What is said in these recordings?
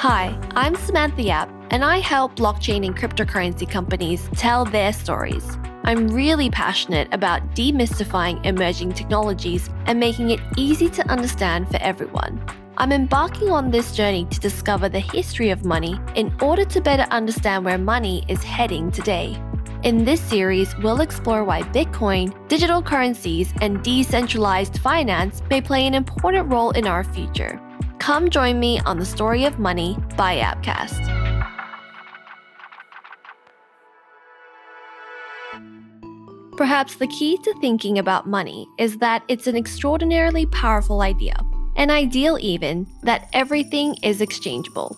Hi, I'm Samantha Yap, and I help blockchain and cryptocurrency companies tell their stories. I'm really passionate about demystifying emerging technologies and making it easy to understand for everyone. I'm embarking on this journey to discover the history of money in order to better understand where money is heading today. In this series, we'll explore why Bitcoin, digital currencies, and decentralized finance may play an important role in our future. Come join me on the story of money by Yapcast. Perhaps the key to thinking about money is that it's an extraordinarily powerful idea, an ideal even that everything is exchangeable.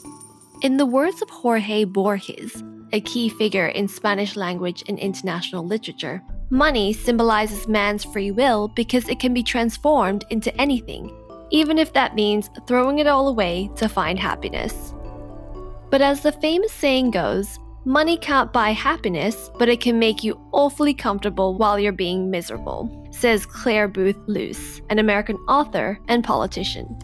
In the words of Jorge Borges, a key figure in Spanish language and international literature, money symbolizes man's free will because it can be transformed into anything even if that means throwing it all away to find happiness. But as the famous saying goes, money can't buy happiness, but it can make you awfully comfortable while you're being miserable, says Clare Boothe Luce, an American author and politician.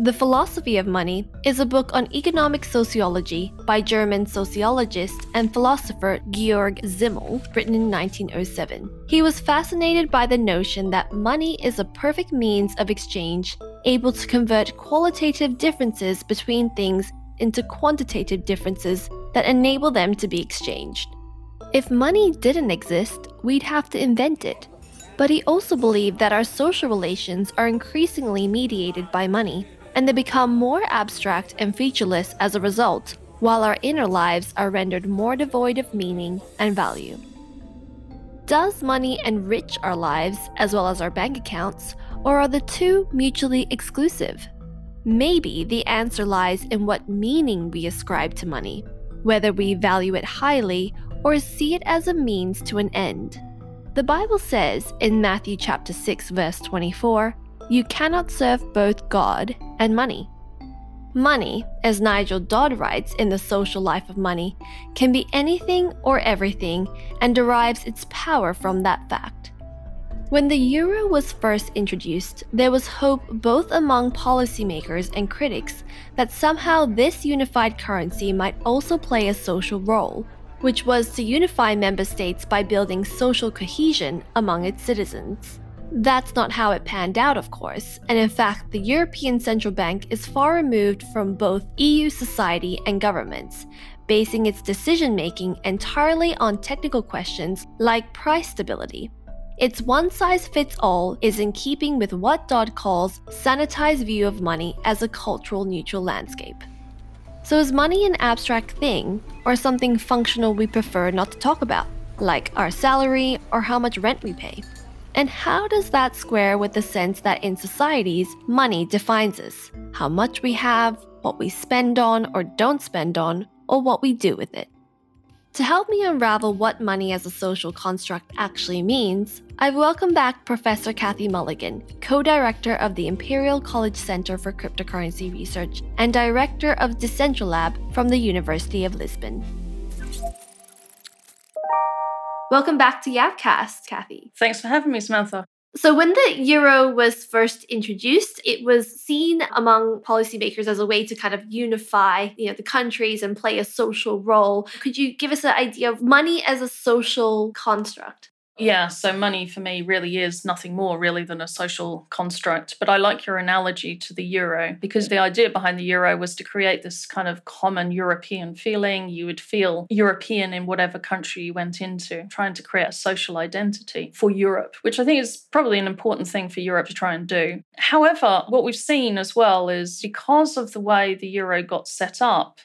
The Philosophy of Money is a book on economic sociology by German sociologist and philosopher Georg Simmel, written in 1907. He was fascinated by the notion that money is a perfect means of exchange, able to convert qualitative differences between things into quantitative differences that enable them to be exchanged. If money didn't exist, we'd have to invent it. But he also believed that our social relations are increasingly mediated by money and they become more abstract and featureless as a result, while our inner lives are rendered more devoid of meaning and value. Does money enrich our lives as well as our bank accounts, or are the two mutually exclusive? Maybe the answer lies in what meaning we ascribe to money, whether we value it highly or see it as a means to an end. The Bible says in Matthew chapter 6 verse 24, you cannot serve both God and money. Money, as Nigel Dodd writes in The Social Life of Money, can be anything or everything and derives its power from that fact. When the euro was first introduced, there was hope both among policymakers and critics that somehow this unified currency might also play a social role, which was to unify member states by building social cohesion among its citizens. That's not how it panned out, of course, and in fact, the European Central Bank is far removed from both EU society and governments, basing its decision making entirely on technical questions like price stability. Its one size fits all is in keeping with what Dodd calls sanitized view of money as a cultural neutral landscape. So is money an abstract thing or something functional we prefer not to talk about, like our salary or how much rent we pay? And how does that square with the sense that in societies, money defines us? How much we have, what we spend on or don't spend on, or what we do with it? To help me unravel what money as a social construct actually means, I've welcomed back Professor Cathy Mulligan, co director of the Imperial College Center for Cryptocurrency Research and director of DCentral Lab from the University of Lisbon. Welcome back to Yapcast, Cathy. Thanks for having me, Samantha. So, when the euro was first introduced, it was seen among policymakers as a way to kind of unify, you know, the countries and play a social role. Could you give us an idea of money as a social construct? Yeah, so money for me really is nothing more really than a social construct. But I like your analogy to the euro because the idea behind the euro was to create this kind of common European feeling. You would feel European in whatever country you went into, trying to create a social identity for Europe, which I think is probably an important thing for Europe to try and do. However, what we've seen as well is because of the way the euro got set up,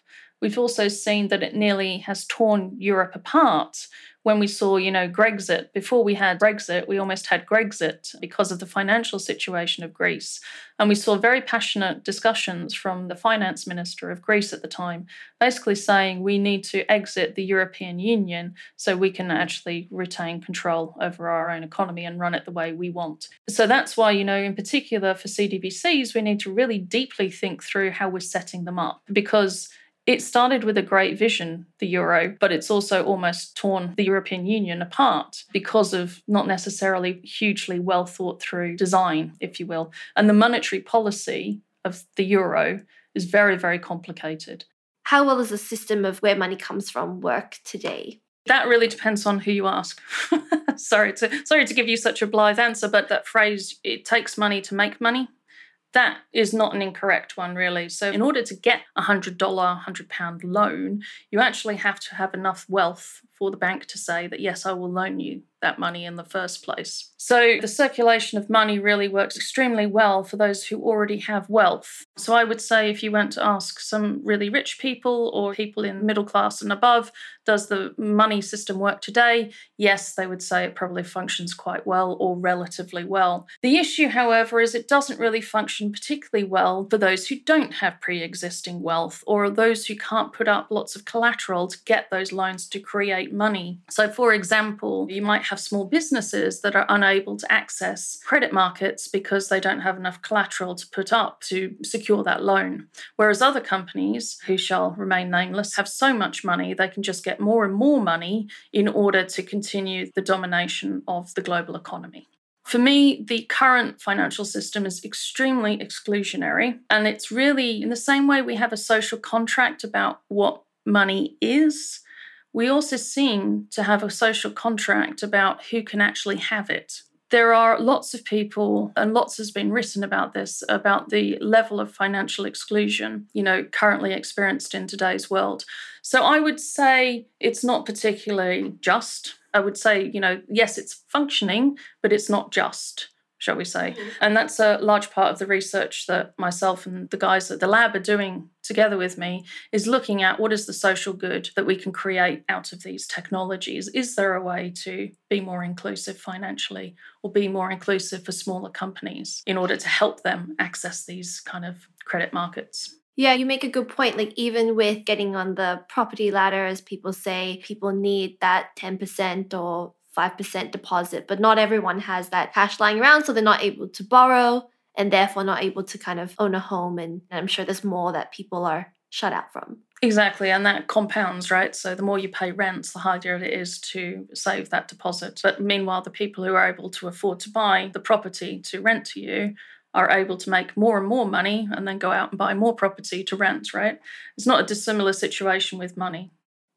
we've also seen that it nearly has torn Europe apart when we saw, you know, Grexit. Before we had Brexit, we almost had Grexit because of the financial situation of Greece. And we saw very passionate discussions from the finance minister of Greece at the time, basically saying we need to exit the European Union so we can actually retain control over our own economy and run it the way we want. So that's why, you know, in particular for CBDCs, we need to really deeply think through how we're setting them up because it started with a great vision, the euro, but it's also almost torn the European Union apart because of not necessarily hugely well thought through design, if you will. And the monetary policy of the euro is very, very complicated. How well does the system of where money comes from work today? That really depends on who you ask. sorry to sorry to give you such a blithe answer, but that phrase "it takes money to make money" that is not an incorrect one, really. So, in order to get a $100, £100 loan, you actually have to have enough wealth for the bank to say that, yes, I will loan you that money in the first place. So the circulation of money really works extremely well for those who already have wealth. So I would say if you went to ask some really rich people or people in middle class and above, does the money system work today? Yes, they would say it probably functions quite well or relatively well. The issue, however, is it doesn't really function particularly well for those who don't have pre existing wealth or those who can't put up lots of collateral to get those loans to create money. So, for example, you might have small businesses that are unable to access credit markets because they don't have enough collateral to put up to secure that loan. Whereas other companies, who shall remain nameless, have so much money they can just get more and more money in order to continue the domination of the global economy. For me, the current financial system is extremely exclusionary. And it's really in the same way we have a social contract about what money is we also seem to have a social contract about who can actually have it. There are lots of people, and lots has been written about this, about the level of financial exclusion, you know, currently experienced in today's world. So I would say it's not particularly just. I would say, you know, yes, it's functioning, but it's not just shall we say. Mm-hmm. And that's a large part of the research that myself and the guys at the lab are doing together with me is looking at what is the social good that we can create out of these technologies. Is there a way to be more inclusive financially or be more inclusive for smaller companies in order to help them access these kind of credit markets? Yeah, you make a good point. Like, even with getting on the property ladder, as people say, people need that 10% or 5% deposit, but not everyone has that cash lying around, so they're not able to borrow and therefore not able to kind of own a home. And, and I'm sure there's more that people are shut out from. Exactly, and that compounds, right? So the more you pay rents, the harder it is to save that deposit. But meanwhile, the people who are able to afford to buy the property to rent to you are able to make more and more money and then go out and buy more property to rent, right? It's not a dissimilar situation with money.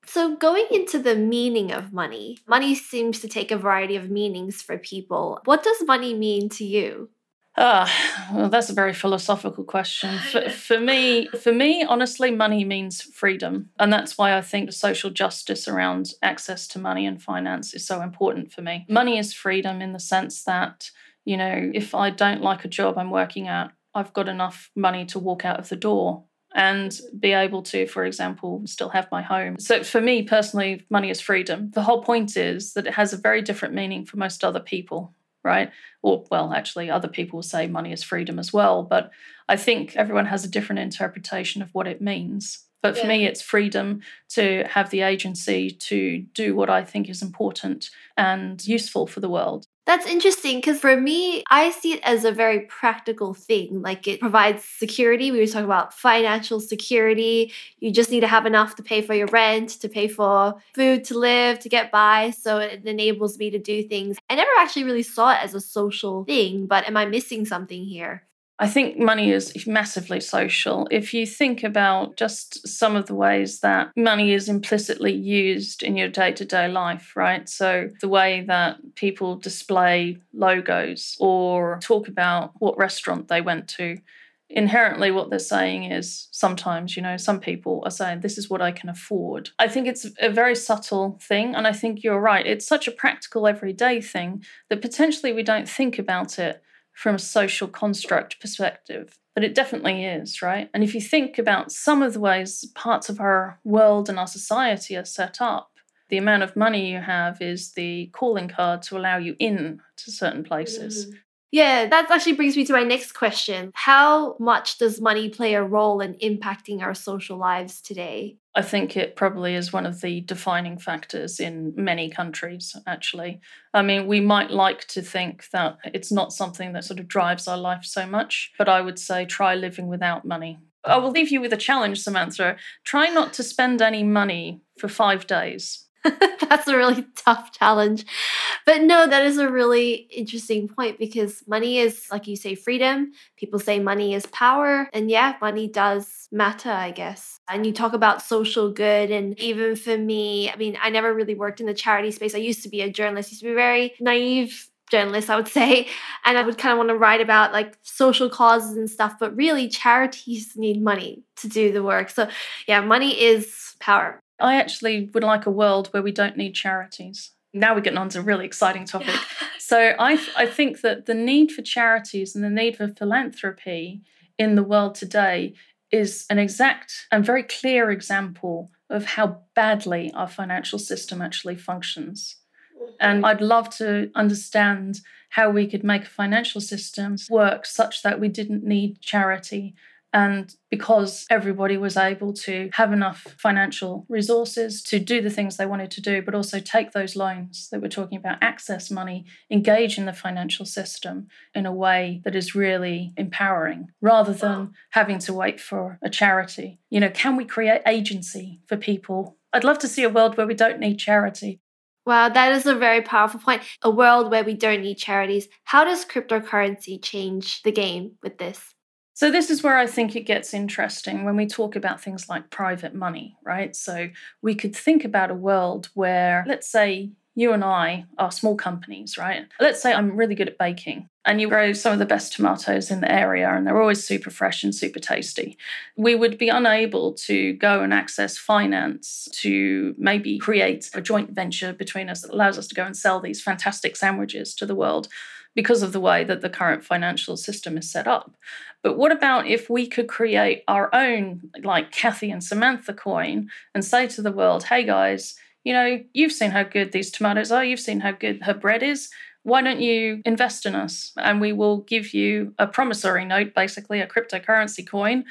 So, going into the meaning of money, money seems to take a variety of meanings for people. What does money mean to you? Ah, well, that's a very philosophical question. For, for me, for me, honestly, money means freedom, and that's why I think the social justice around access to money and finance is so important for me. Money is freedom in the sense that you know, if I don't like a job I'm working at, I've got enough money to walk out of the door and be able to, for example, still have my home. So for me personally, money is freedom. The whole point is that it has a very different meaning for most other people, right? Or, well, actually, other people say money is freedom as well. But I think everyone has a different interpretation of what it means. But for yeah. me, it's freedom to have the agency to do what I think is important and useful for the world. That's interesting because for me, I see it as a very practical thing. Like it provides security. We were talking about financial security. You just need to have enough to pay for your rent, to pay for food to live, to get by. So it enables me to do things. I never actually really saw it as a social thing, but am I missing something here? I think money is massively social. If you think about just some of the ways that money is implicitly used in your day to day life, right? So, the way that people display logos or talk about what restaurant they went to, inherently what they're saying is sometimes, you know, some people are saying, This is what I can afford. I think it's a very subtle thing. And I think you're right. It's such a practical, everyday thing that potentially we don't think about it from a social construct perspective. But it definitely is, right? And if you think about some of the ways parts of our world and our society are set up, the amount of money you have is the calling card to allow you in to certain places. Mm. Yeah, that actually brings me to my next question. How much does money play a role in impacting our social lives today? I think it probably is one of the defining factors in many countries, actually. I mean, we might like to think that it's not something that sort of drives our life so much, but I would say try living without money. I will leave you with a challenge, Samantha. Try not to spend any money for five days. That's a really tough challenge. But no, that is a really interesting point because money is, like you say, freedom. People say money is power. And yeah, money does matter, I guess. And you talk about social good. And even for me, I mean, I never really worked in the charity space. I used to be a journalist, used to be very naive journalist, I would say. And I would kind of want to write about like social causes and stuff, but really charities need money to do the work. So yeah, money is power. I actually would like a world where we don't need charities. Now we're getting on to a really exciting topic. so I, I think that the need for charities and the need for philanthropy in the world today is an exact and very clear example of how badly our financial system actually functions. And I'd love to understand how we could make a financial system work such that we didn't need charity. And because everybody was able to have enough financial resources to do the things they wanted to do, but also take those loans that we're talking about, access money, engage in the financial system in a way that is really empowering rather than having to wait for a charity. You know, can we create agency for people? I'd love to see a world where we don't need charity. Wow, that is a very powerful point. A world where we don't need charities. How does cryptocurrency change the game with this? So, this is where I think it gets interesting when we talk about things like private money, right? So, we could think about a world where, let's say, you and I are small companies, right? Let's say I'm really good at baking and you grow some of the best tomatoes in the area and they're always super fresh and super tasty. We would be unable to go and access finance to maybe create a joint venture between us that allows us to go and sell these fantastic sandwiches to the world because of the way that the current financial system is set up. But what about if we could create our own, like Cathy and Samantha coin, and say to the world, hey guys, you know, you've seen how good these tomatoes are, you've seen how good her bread is. Why don't you invest in us? And we will give you a promissory note, basically a cryptocurrency coin,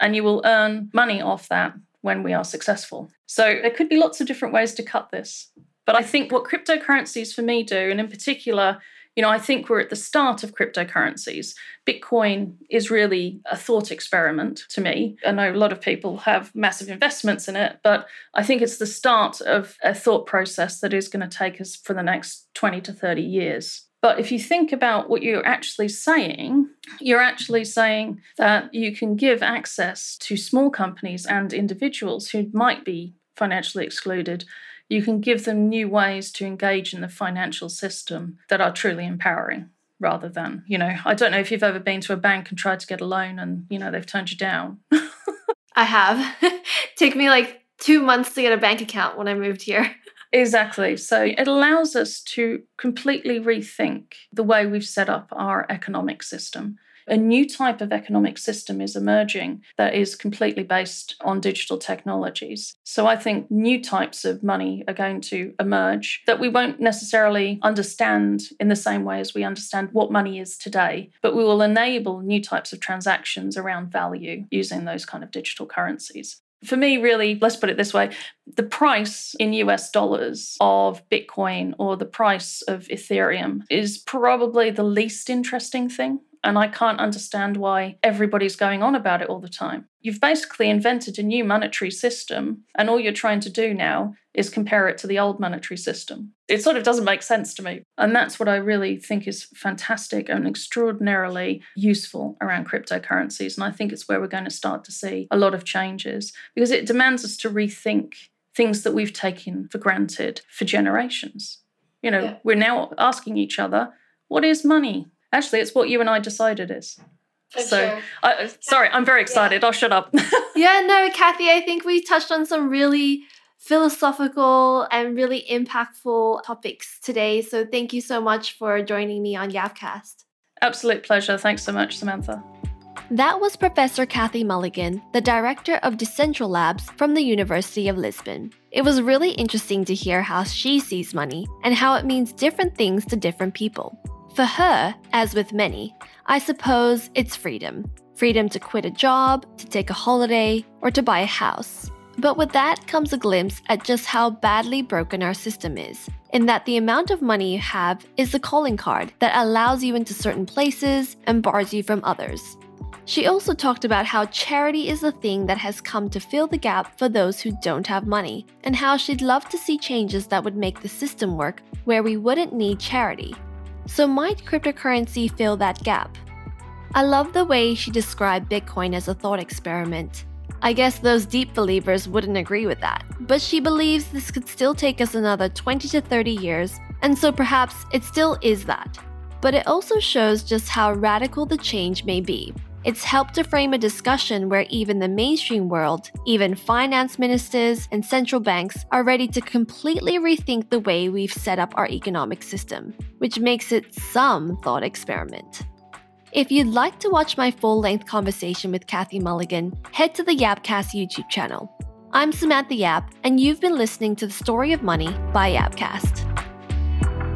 and you will earn money off that when we are successful. So there could be lots of different ways to cut this. But I think what cryptocurrencies for me do, and in particular, you know, I think we're at the start of cryptocurrencies. Bitcoin is really a thought experiment to me. I know a lot of people have massive investments in it, but I think it's the start of a thought process that is going to take us for the next 20 to 30 years. But if you think about what you're actually saying, you're actually saying that you can give access to small companies and individuals who might be financially excluded you can give them new ways to engage in the financial system that are truly empowering rather than, you know, I don't know if you've ever been to a bank and tried to get a loan and, you know, they've turned you down. I have. Took me like two months to get a bank account when I moved here. Exactly. So it allows us to completely rethink the way we've set up our economic system a new type of economic system is emerging that is completely based on digital technologies. So I think new types of money are going to emerge that we won't necessarily understand in the same way as we understand what money is today, but we will enable new types of transactions around value using those kind of digital currencies. For me, really, let's put it this way the price in US dollars of Bitcoin or the price of Ethereum is probably the least interesting thing and I can't understand why everybody's going on about it all the time. You've basically invented a new monetary system, and all you're trying to do now is compare it to the old monetary system. It sort of doesn't make sense to me. And that's what I really think is fantastic and extraordinarily useful around cryptocurrencies. And I think it's where we're going to start to see a lot of changes because it demands us to rethink things that we've taken for granted for generations. You know, yeah. we're now asking each other, what is money? Actually, it's what you and I decided is. For so, sure. I, sorry, I'm very excited. Yeah. I'll shut up. yeah, no, Cathy, I think we touched on some really philosophical and really impactful topics today. So, thank you so much for joining me on Yapcast. Absolute pleasure. Thanks so much, Samantha. That was Professor Cathy Mulligan, the director of DCentral Labs from the University of Lisbon. It was really interesting to hear how she sees money and how it means different things to different people. For her, as with many, I suppose it's freedom freedom to quit a job, to take a holiday, or to buy a house. But with that comes a glimpse at just how badly broken our system is, in that the amount of money you have is the calling card that allows you into certain places and bars you from others. She also talked about how charity is a thing that has come to fill the gap for those who don't have money, and how she'd love to see changes that would make the system work where we wouldn't need charity. So, might cryptocurrency fill that gap? I love the way she described Bitcoin as a thought experiment. I guess those deep believers wouldn't agree with that, but she believes this could still take us another 20 to 30 years, and so perhaps it still is that. But it also shows just how radical the change may be, it's helped to frame a discussion where even the mainstream world, even finance ministers and central banks, are ready to completely rethink the way we've set up our economic system, which makes it some thought experiment. If you'd like to watch my full length conversation with Cathy Mulligan, head to the Yapcast YouTube channel. I'm Samantha Yap, and you've been listening to The Story of Money by Yapcast.